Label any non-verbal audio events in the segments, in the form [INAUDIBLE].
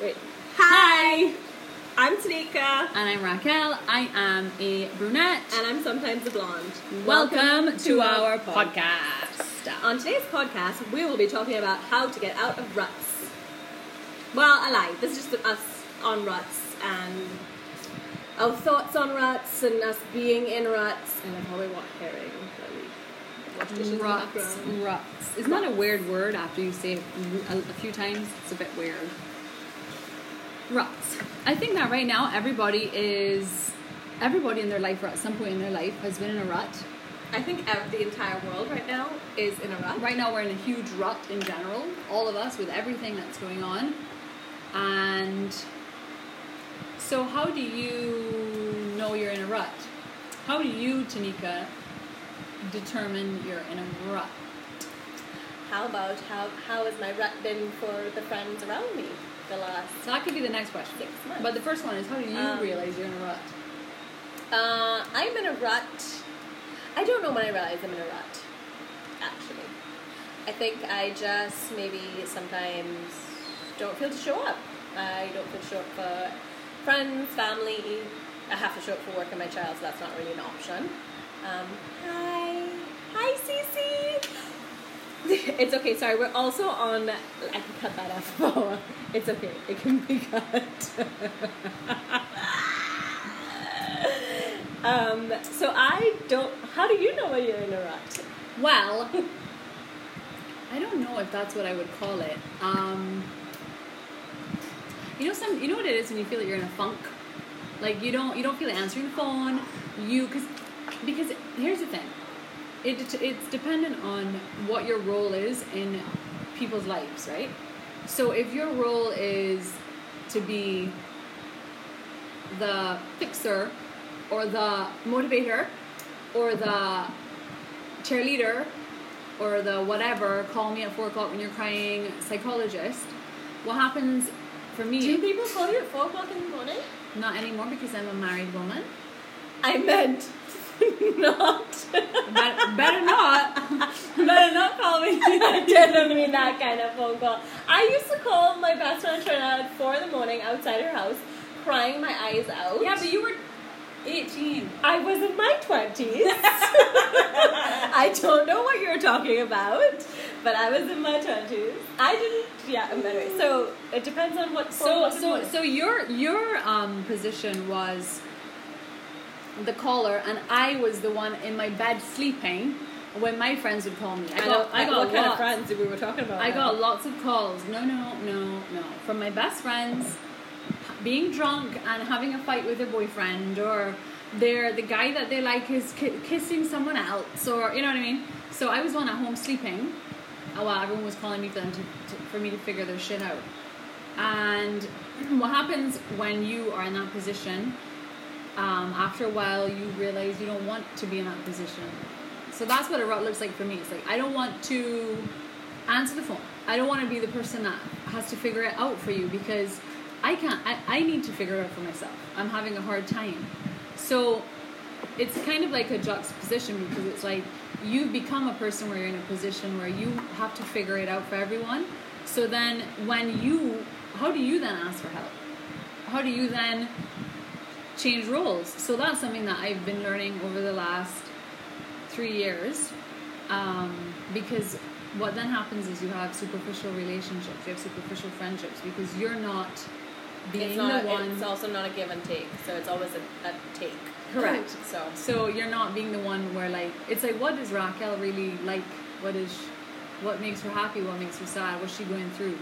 Wait. Hi! I'm Tanika. And I'm Raquel. I am a brunette. And I'm sometimes a blonde. Welcome, to, our podcast. On today's podcast, we will be talking about how to get out of ruts. Well, I lie. This is just us on ruts and our thoughts on ruts and us being in ruts. And I we want hearing. Wash dishes in the Ruts. Ruts. Isn't that a weird word after you say it a, a few times? It's a bit weird. Ruts. I think that right now everybody is, everybody in their life or at some point in their life has been in a rut. I think the entire world right now is in a rut. Right now we're in a huge rut in general, all of us with everything that's going on. And so how do you know you're in a rut? How do you, Tanika, determine you're in a rut? How about how how has my rut been for the friends around me the last? So that could be the next question. Six months. But the first one is how do you Um, realize you're in a rut? Uh, I'm in a rut. I don't know when I realize I'm in a rut. Actually, I think I just maybe sometimes don't feel to show up. I don't feel to show up for friends, family. I have to show up for work and my child, so that's not really an option. Um, hi, hi, Cece. [LAUGHS] It's okay. Sorry, we're also on. I can cut that out. [LAUGHS] it's okay. It can be cut. [LAUGHS] um, so I don't. How do you know when you're in a rut? Well, I don't know if that's what I would call it. Um, you know, some you know what it is when you feel that you're in a funk. Like you don't you don't feel like answering the phone. You because because here's the thing. It it's dependent on what your role is in people's lives, right? So if your role is to be the fixer or the motivator or the cheerleader or the whatever, call me at four o'clock when you're crying psychologist, what happens for me, Do people call you at four o'clock in the morning? not anymore because I'm a married woman. I meant [LAUGHS] not. Better, better not. better not call me. I didn't mean that kind of phone call. I used to call my best friend Trina at four in the morning outside her house, crying my eyes out. yeah, but you were 18. I was in my twenties. [LAUGHS] [LAUGHS] I don't know what you're talking about, but I was in my twenties. I didn't. Yeah. Anyway, so it depends on what. So, so, so your your um, position was the caller, and I was the one in my bed sleeping when my friends would call me. I got. I got what kind of lots. friends did we were talking about? I got lots of calls. No, no, no, no. From my best friends being drunk and having a fight with their boyfriend, or they're the guy that they like is ki- kissing someone else, or you know what I mean. So I was one at home sleeping, while everyone was calling me for them to, to for me to figure their shit out. And [CLEARS THROAT] what happens when you are in that position? Um, after a while, you realize you don't want to be in that position. So that's what a rut looks like for me. It's like I don't want to answer the phone. I don't want to be the person that has to figure it out for you because I can't. I, I need to figure it out for myself. I'm having a hard time. So it's kind of like a juxtaposition because it's like you've become a person where you're in a position where you have to figure it out for everyone. So then when you, how do you then ask for help? How do you then change roles? So that's something that I've been learning over the last three years um, because what then happens is you have superficial relationships, you have superficial friendships because you're not being It's not. the one. It's also not a give and take. So it's always a, a take. Correct. So So you're not being the one where like it's like what does Raquel really like? What is what makes her happy? What makes her sad? What's she going through?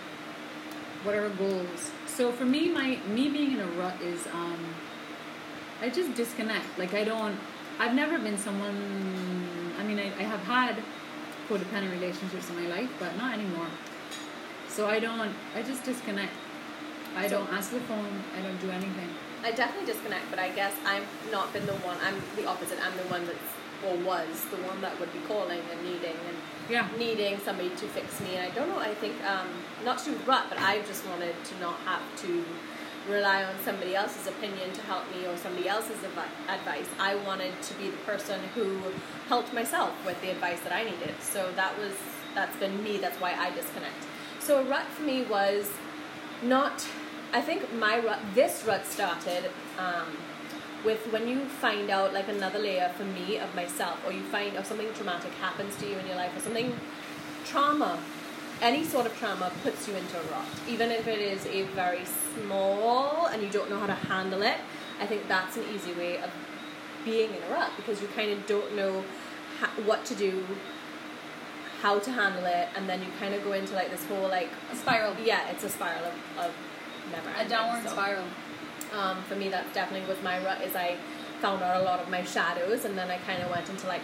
What are her goals? So for me, my me being in a rut is um, I just disconnect. Like I don't. I've never been someone. I mean, I, I have had codependent relationships in my life, but not anymore. So I don't. I just disconnect. I don't answer the phone. I don't do anything. I definitely disconnect, but I guess I've not been the one. I'm the opposite. I'm the one that's or was the one that would be calling and needing and Yeah. needing somebody to fix me. And I don't know. I think um, not to rut, but I just wanted to not have to rely on somebody else's opinion to help me or somebody else's advi- advice. I wanted to be the person who helped myself with the advice that I needed. So that was that's been me. That's why I disconnect. So a rut for me was not I think my rut, this rut started um, with when you find out like another layer for me of myself, or you find or something traumatic happens to you in your life, or something trauma, any sort of trauma puts you into a rut, even if it is a very small and you don't know how to handle it. I think that's an easy way of being in a rut because you kind of don't know ha- what to do, how to handle it, and then you kind of go into like this whole like A spiral. yeah, it's a spiral of, of never A downward so. spiral. Um, for me, that definitely was my rut. Is I found out a lot of my shadows, and then I kind of went into like,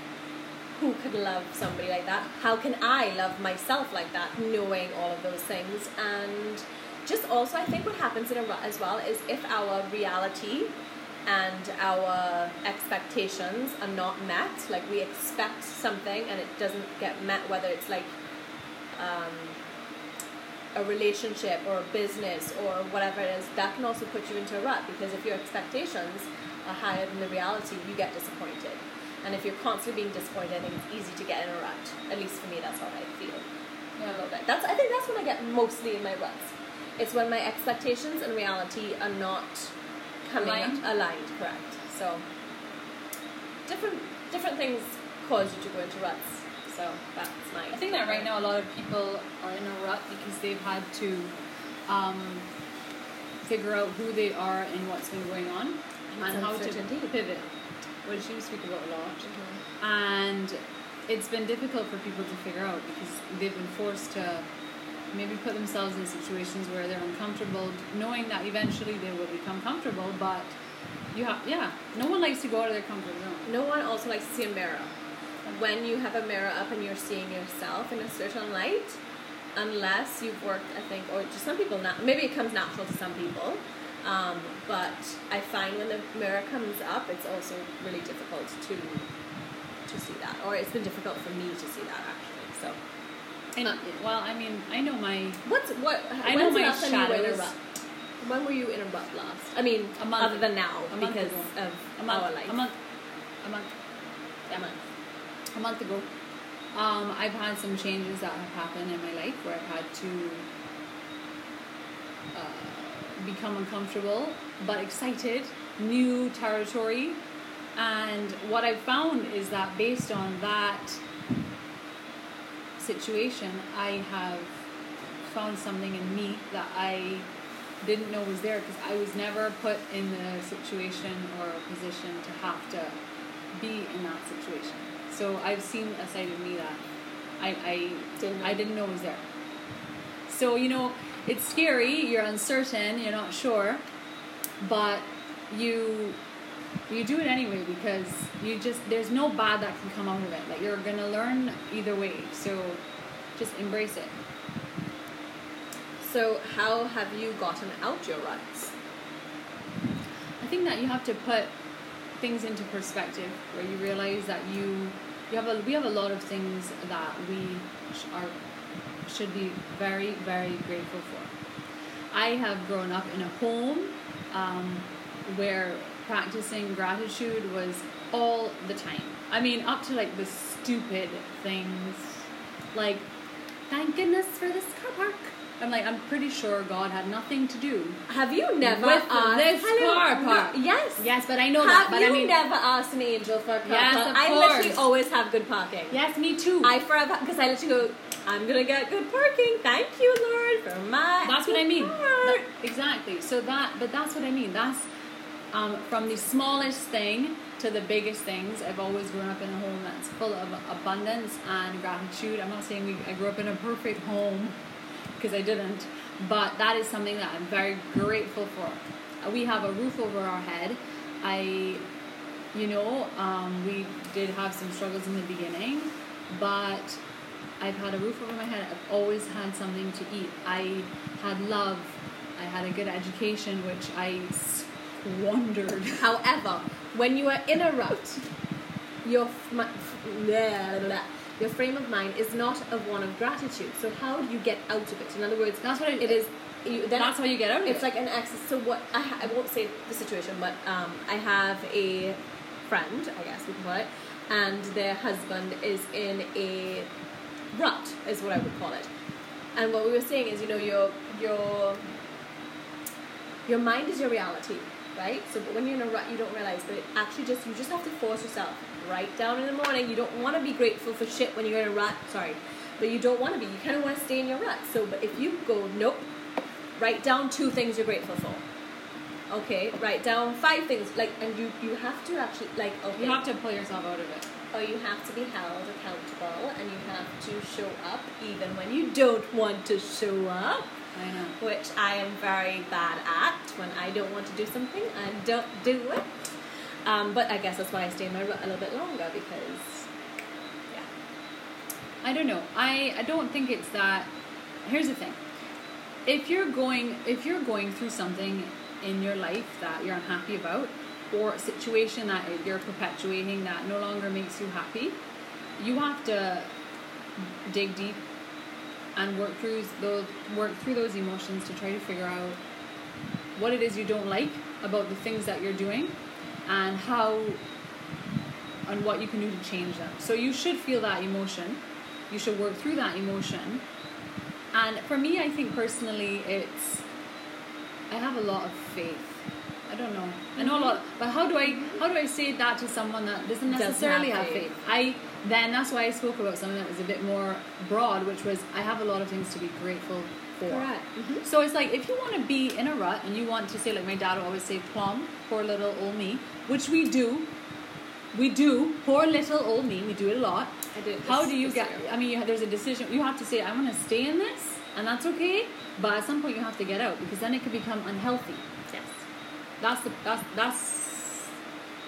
who could love somebody like that? How can I love myself like that? Knowing all of those things, and just also, I think what happens in a rut as well is if our reality and our expectations are not met, like we expect something and it doesn't get met, whether it's like um, a relationship or a business or whatever it is, that can also put you into a rut because if your expectations are higher than the reality, you get disappointed. And if you're constantly being disappointed, I think it's easy to get in a rut. At least for me, that's how I feel. Yeah. a little bit. That's I think that's when I get mostly in my ruts. It's when my expectations and reality are not coming Aligned? aligned correct. So different different things cause you to go into ruts. So that's my. I think that right now a lot of people are in a rut because they've had to um, figure out who they are and what's been going on And and how to pivot, which you speak about a lot. Mhm. And it's been difficult for people to figure out because they've been forced to maybe put themselves in situations where they're uncomfortable, knowing that eventually they will become comfortable. But you have, yeah, no one likes to go out of their comfort zone. No one also likes to see a mirror. When you have a mirror up and you're seeing yourself in a certain light, unless you've worked, I think, or just some people, na- maybe it comes natural to some people, um, but I find when the mirror comes up, it's also really difficult to to see that, or it's been difficult for me to see that actually. So, And Uh, well, I mean, I know my what's what? I know my last time you were in a shadows. When were you in a rut last? I mean, A month. other than now, A because ago. of a month, our life. a month, a month, A month. a month ago. Um, I've had some changes that have happened in my life where I've had to uh, become uncomfortable but excited, new territory. And what I've found is that based on that situation, I have found something in me that I didn't know was there because I was never put in the situation or position to have to be in that situation. So I've seen a side of me that I, I Didn't know. I didn't know was there. So you know, it's scary. You're uncertain. You're not sure, but you you do it anyway because you just there's no bad that can come out of it. Like you're gonna learn either way. So just embrace it. So, how have you gotten out your ruts? I think that you have to put things into perspective where you realize that you you have a we have a lot of things that we are should be very very grateful for. I have grown up in a home um, where practicing gratitude was all the time. I mean, up to like the stupid things, like thank goodness for this car park. I'm like, I'm pretty sure God had nothing to do Have you never With asked this Hello, car no, park. yes. Yes, but I know have that. But you I mean, never asked an angel for a car Yes, park? I literally always have good parking. yes, me too. I forever because I literally go. I'm gonna get good parking. Thank you, Lord, for my. that's what I mean. That- exactly. So that, but that's what I mean. That's um, from the smallest thing to the biggest things. I've always grown up in a home that's full of abundance and gratitude. I'm not saying we, I grew up in a perfect home because I didn't, but that is something that I'm very grateful for. We have a roof over our head. I, you know, um, we did have some struggles in the beginning, but I've had a roof over my head. I've always had something to eat. I had love. I had a good education, which I squandered. [LAUGHS] However, when you are in a rut, your f- mi- f- blah, blah, blah, your frame of mind is not of one of gratitude. So how do you get out of it? In other words, That's what I- it is. You, then That's how you get out of it. It's it. like an access. So what I, ha- I won't say the situation, but um, I have a friend, I guess we can call it, and their husband is in a rut, is what I would call it. And what we were saying is, you know, your your your mind is your reality, right? So but when you're in a rut, you don't realize, but it actually just you just have to force yourself. Write down in the morning. You don't want to be grateful for shit when you're in a rut. Sorry, but you don't want to be. You kind of want to stay in your rut. So, but if you go, nope, write down two things you're grateful for. Okay, write down five things. Like, and you you have to actually like okay. You have to pull yourself out of it. Or you have to be held accountable, and you have to show up even when you don't want to show up I know. which I am very bad at. When I don't want to do something, I don't do it. Um, but I guess that's why I stay in my rut a little bit longer because, yeah. I don't know. I, I don't think it's that. Here's the thing. If you're going if you're going through something in your life that you're unhappy about, or situation that you're perpetuating that no longer makes you happy, you have to dig deep and work through those work through those emotions to try to figure out what it is you don't like about the things that you're doing and how and what you can do to change them. So you should feel that emotion. You should work through that emotion. And for me, I think personally, it's I have a lot of faith. I don't know. I know a lot, but how do I how do I say that to someone that doesn't Doesn't necessarily have have faith. I then that's why I spoke about something that was a bit more broad, which was I have a lot of things to be grateful for. Mhm. So it's like if you want to be in a rut and you want to say like my dad would always say plum, poor little old me, which we do. We do. Poor little old me. We do it a lot. I did. How do you get? year. I mean, you, there's a decision. You have to say, I'm going to stay in this, and that's okay. But at some point, you have to get out because then it could become unhealthy. That's the that's that's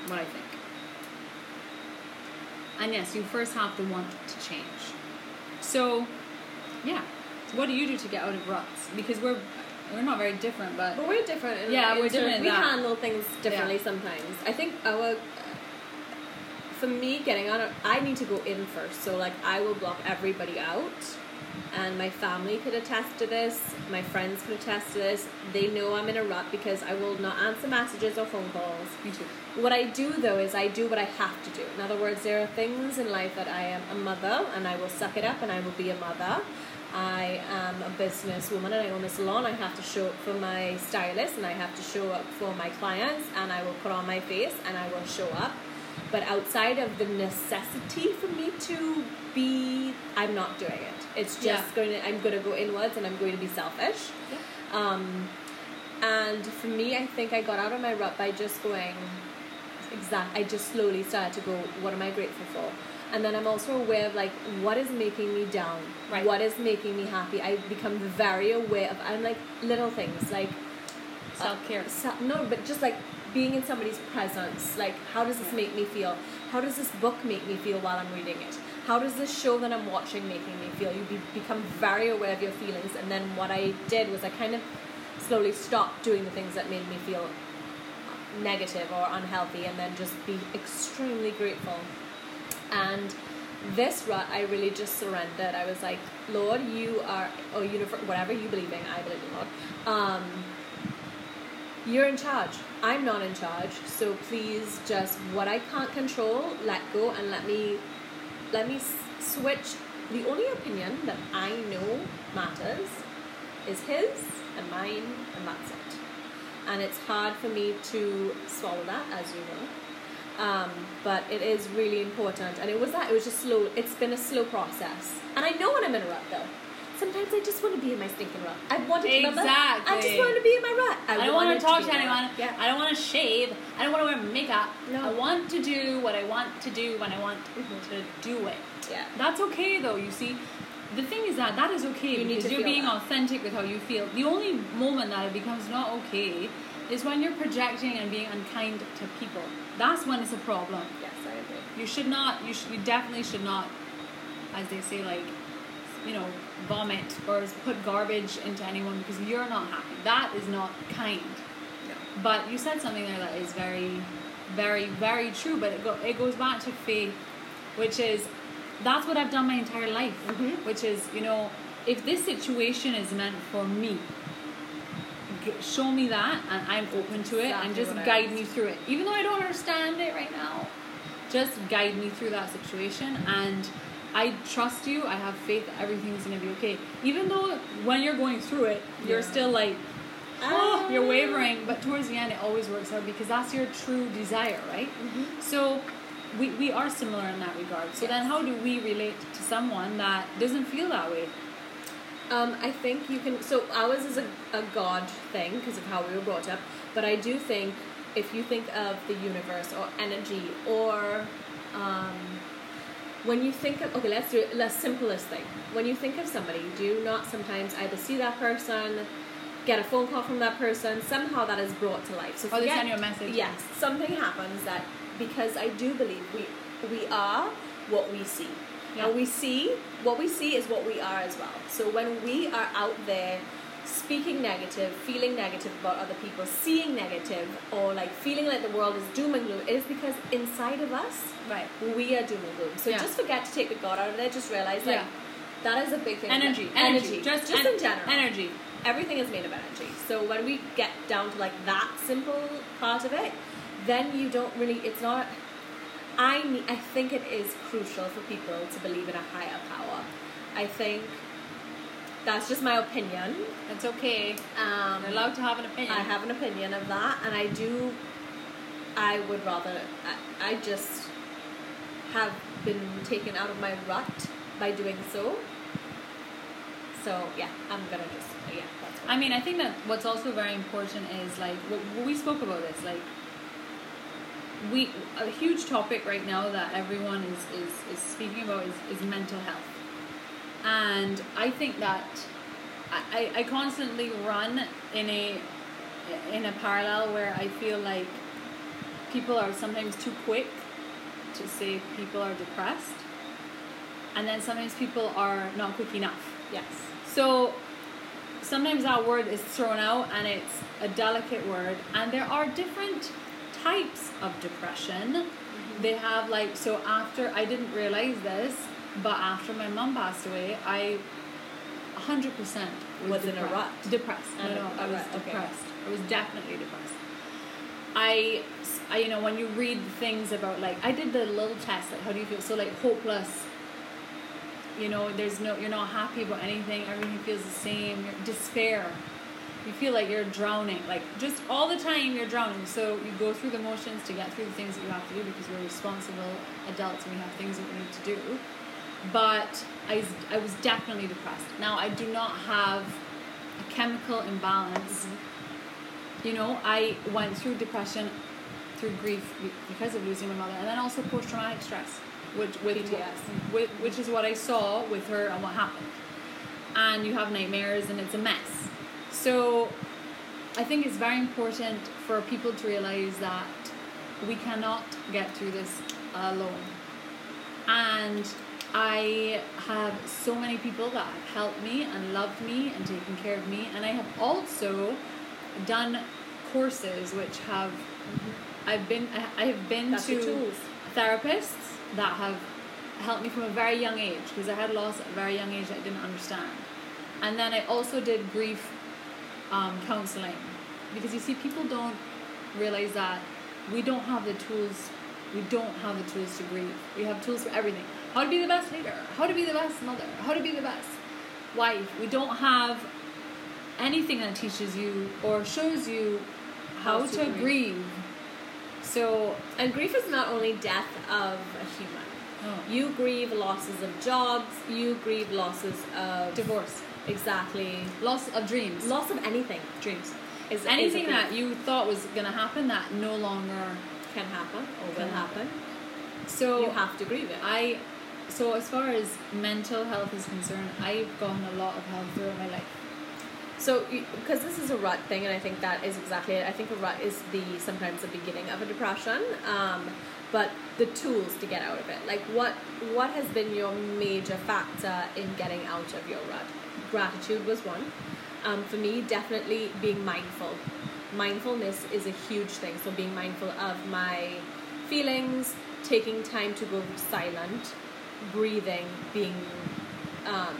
what I think. And yes, you first have to want to change. So, yeah. What do you do to get out of ruts? Because we're we're not very different, but But we're different. In Yeah, we're different in We that. handle things differently Yeah. sometimes. I think our. For me, getting on, I need to go in first. So like, I will block everybody out, and my family could attest to this. My friends could attest to this. They know I'm in a rut because I will not answer messages or phone calls. me too. What I do though is I do what I have to do. In other words, there are things in life that I am a mother and I will suck it up and I will be a mother. I am a businesswoman and I own a salon. I have to show up for my stylist and I have to show up for my clients and I will put on my face and I will show up. But outside of the necessity for me to be, I'm not doing it. It's just Yeah. going to, I'm going to go inwards and I'm going to be selfish. Yeah. Um, and for me, I think I got out of my rut by just going, exact. I just slowly started to go, what am I grateful for? And then I'm also aware of like what is making me down, Right. what is making me happy. I become very aware of. I'm like little things like Self care. so, no, but just like being in somebody's presence. Like, how does this make me feel? How does this book make me feel while I'm reading it? How does this show that I'm watching making me feel? You be, become very aware of your feelings, and then what I did was I kind of slowly stopped doing the things that made me feel negative or unhealthy, and then just be extremely grateful. And this rut, I really just surrendered. I was like, Lord, you are, or universe, whatever you believe in, I believe in Lord. Um, you're in charge. I'm not in charge. So please just what I can't control, let go and let me let me switch. The only opinion that I know matters is his and mine and that's it. And it's hard for me to swallow that as you know. Um, but it is really important and it was that it was just slow it's been a slow process. And I know when I'm in a rut though. Sometimes I just want to be in my stinking rut. I want to remember. I just Exactly. wanted to be in my rut. I don't want to talk be to anyone. Yeah. I don't want to shave. I don't want to wear makeup. No. I want to do what I want to do when I want Mhm. to do it. Yeah. That's okay though, you see. The thing is that that is okay You need because to you're being that. authentic with how you feel. The only moment that it becomes not okay is when you're projecting and being unkind to people. That's when it's a problem. Yes, I agree. You should not. You should. You definitely should not, as they say, like, you know, vomit or put garbage into anyone because you're not happy. That is not kind. No. But you said something there that is very, very, very true. But it, go, it goes back to faith, which is that's what I've done my entire life. Mhm. Which is, you know, if this situation is meant for me, show me that, and I'm open to it, and just guide me through it. Even though I don't understand it right now, just guide me through that situation and. I trust you. I have faith that everything's gonna be okay. Even though when you're going through it, you're Yeah. still like, oh, you're Ah. wavering, but towards the end it always works out because that's your true desire, right? Mhm. So we, we are similar in that regard. So then how do we relate to someone that doesn't feel that way? Um, I think you can. So ours is a, a God thing because of how we were brought up. But I do think if you think of the universe or energy or um, when you think of okay, let's do it. The simplest thing. When you think of somebody, do you not sometimes either see that person, get a phone call from that person, somehow that is brought to life. So Or they forget- send you a message. Yes, something happens that because I do believe we we are what we see. Yeah. And we see what we see is what we are as well. So when we are out there speaking negative, feeling negative about other people, seeing negative, or like feeling like the world is doom and gloom, it is because inside of us Right. we are doom and gloom. So Yeah. just forget to take the God out of there. Just realize like Yeah. that is a big thing. Energy, energy, energy, just just en- in general, energy. everything is made of energy. So when we get down to like that simple part of it, then you don't really. It's not. I I think it is crucial for people to believe in a higher power. I think that's just my opinion. It's okay. Um, You're allowed to have an opinion. I have an opinion of that, and I do. I would rather. I, I just have been taken out of my rut by doing so. So yeah, I'm gonna just yeah. That's I mean, I think that what's also very important is like what, what we spoke about this like we a huge topic right now that everyone is is, is speaking about is, is mental health, and I think that I, I constantly run in a in a parallel where I feel like people are sometimes too quick to say people are depressed, and then sometimes people are not quick enough. yes. So sometimes that word is thrown out and it's a delicate word, and there are different types of depression. Mm-hmm. They have like so after I didn't realize this, but after my mom passed away, I hundred percent Was in a rut? Depressed. No, no, I was okay. depressed. I was definitely depressed. I, I, you know, when you read things about like I did the little test, like how do you feel? So like hopeless. You know, there's no, you're not happy about anything. Everything feels the same. You're, despair. You feel like you're drowning. Like just all the time you're drowning. So you go through the motions to get through the things that you have to do because we're responsible adults and we have things that we need to do. But I, was- I was definitely depressed. Now I do not have a chemical imbalance you know, I went through depression, through grief because of losing my mother, and then also post traumatic stress, which with, with which is what I saw with her and what happened. And you have nightmares, and it's a mess. So, I think it's very important for people to realize that we cannot get through this alone. And I have so many people that have helped me and loved me and taken care of me, and I have also done courses which have I've been I have been That's to therapists that have helped me from a very young age because I had loss at a very young age that I didn't understand. And then I also did grief um, counseling because you see, people don't realize that we don't have the tools. We don't have the tools to grieve. We have tools for everything. How to be the best leader. How to be the best mother. How to be the best wife. We don't have anything that teaches you or shows you how, How to to grieve. grieve. So And grief is not only death of a human. oh, You grieve losses of jobs. You grieve losses of divorce, exactly loss of dreams, loss of anything. dreams. Is Anything is that you thought was gonna happen that no longer. can happen or Can will happen. So you have to grieve it. I, so as far as mental health is concerned, I've gotten a lot of help throughout my life. So, because this is a rut thing, and I think that is exactly it. I think a rut is the sometimes the beginning of a depression, um, but the tools to get out of it. Like, what what has been your major factor in getting out of your rut? Gratitude was one. Um, for me, definitely being mindful. Mindfulness is a huge thing. So, being mindful of my feelings, taking time to go silent, breathing, being um,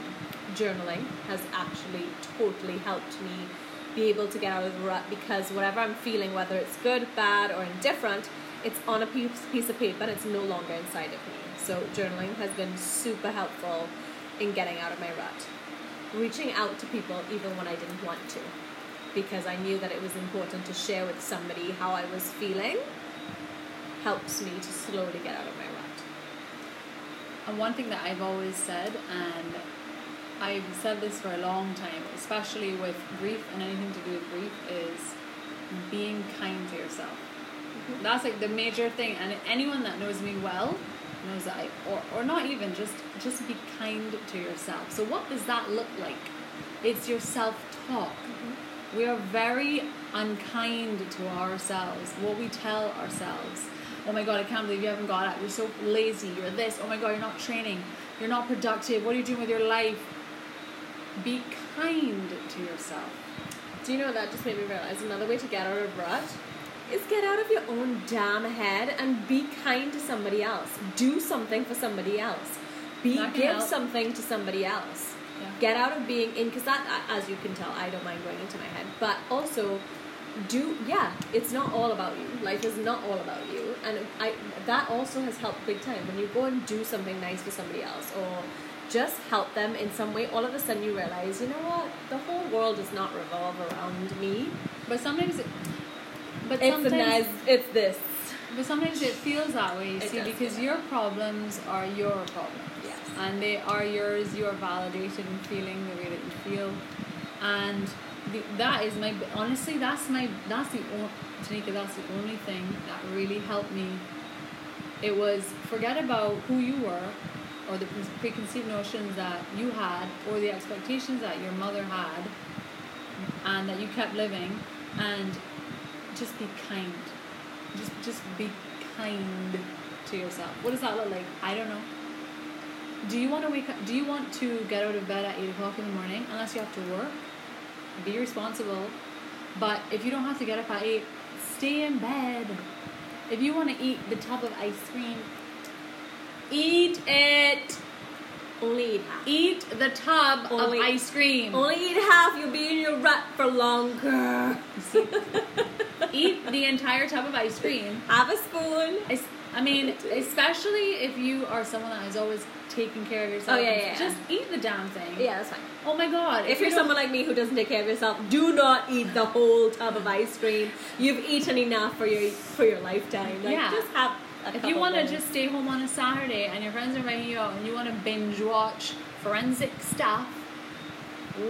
journaling has actually totally helped me be able to get out of the rut because whatever I'm feeling, whether it's good, bad, or indifferent, it's on a piece, of paper and it's no longer inside of me. So, journaling has been super helpful in getting out of my rut. Reaching out to people even when I didn't want to. because I knew that it was important to share with somebody how I was feeling helps me to slowly get out of one thing that I've always said, and I've said this for a long time, especially with grief and anything to do with grief, is being kind to yourself. Mm-hmm. That's like the major thing, and anyone that knows me well knows that I, or, or not even, just just be kind to yourself. So what does that look like? It's your self-talk. Mm-hmm. We are very unkind to ourselves. What we tell ourselves. Oh my god, I can't believe you haven't got up. You're so lazy. You're this. Oh my god, you're not training. You're not productive. What are you doing with your life? Be kind to yourself. Do you know that just made me realize another way to get out of rut is get out of your own damn head and be kind to somebody else. Do something for somebody else. Be give help. something to somebody else. Yeah. Get out of being in because that, as you can tell, I don't mind going into my head. But also, do yeah, it's not all about you. Life is not all about you, and I that also has helped big time. When you go and do something nice for somebody else or just help them in some way, all of a sudden you realize, you know what, the whole world does not revolve around me. But sometimes, it, but It's sometimes, nice, it's this. but sometimes it feels that way. You It see, because your problems are your problems. Yes. and they are yours. You are validated in feeling the way that you feel, and the, that is my honestly. That's my that's the only Tanika. That's the only thing that really helped me. It was forget about who you were, or the preconceived notions that you had, or the expectations that your mother had, and that you kept living, and just be kind. Just just be kind to yourself. What does that look like? I don't know. Do you want to wake up? Do you want to get out of bed at eight o'clock in the morning? Unless you have to work, be responsible. But if you don't have to get up at eight, stay in bed. If you want to eat the tub of ice cream, eat it. Only eat half. Eat the tub Only- of ice cream. Only eat half, you'll be in your rut for longer. [LAUGHS] eat the entire tub of ice cream. Have a spoon. I mean, especially if you are someone that is always taking care of yourself. Oh, yeah, yeah, Just eat the damn thing. Yeah, that's fine. Oh my god. If you you're someone like me who doesn't take care of yourself, do not eat the whole tub of ice cream. You've eaten enough for your for your lifetime. Like, Yeah. just have. A If you want to just stay home on a Saturday and your friends are inviting you out and you want to binge watch forensic stuff,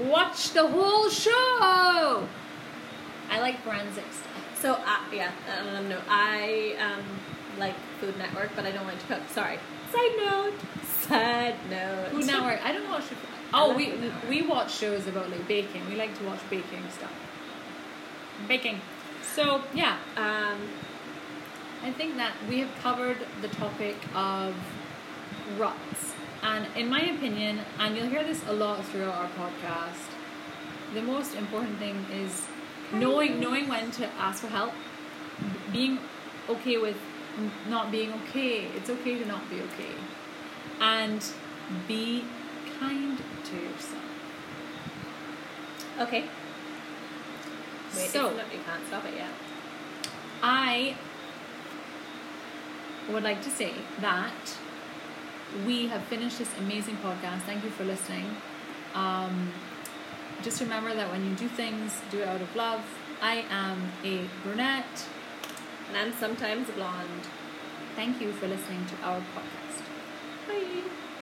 watch the whole show. I like forensic stuff. So uh, yeah, um, no, I um, like Food Network, but I don't like to cook. Sorry. Side note. Side note. Food Network. I don't watch. Oh, we we watch shows about like baking. We like to watch baking stuff. Baking. So yeah, Um, I think that we have covered the topic of ruts. And in my opinion, and you'll hear this a lot throughout our podcast, the most important thing is knowing knowing when to ask for help, being okay with not being okay. It's okay to not be okay. And be kind to yourself. okay. Wait, So- not, you can't stop it yet. I would like to say that we have finished this amazing podcast. Thank you for listening. Um, just remember that when you do things, do it out of love. I am a brunette. And I'm sometimes blonde. Thank you for listening to our podcast. Bye.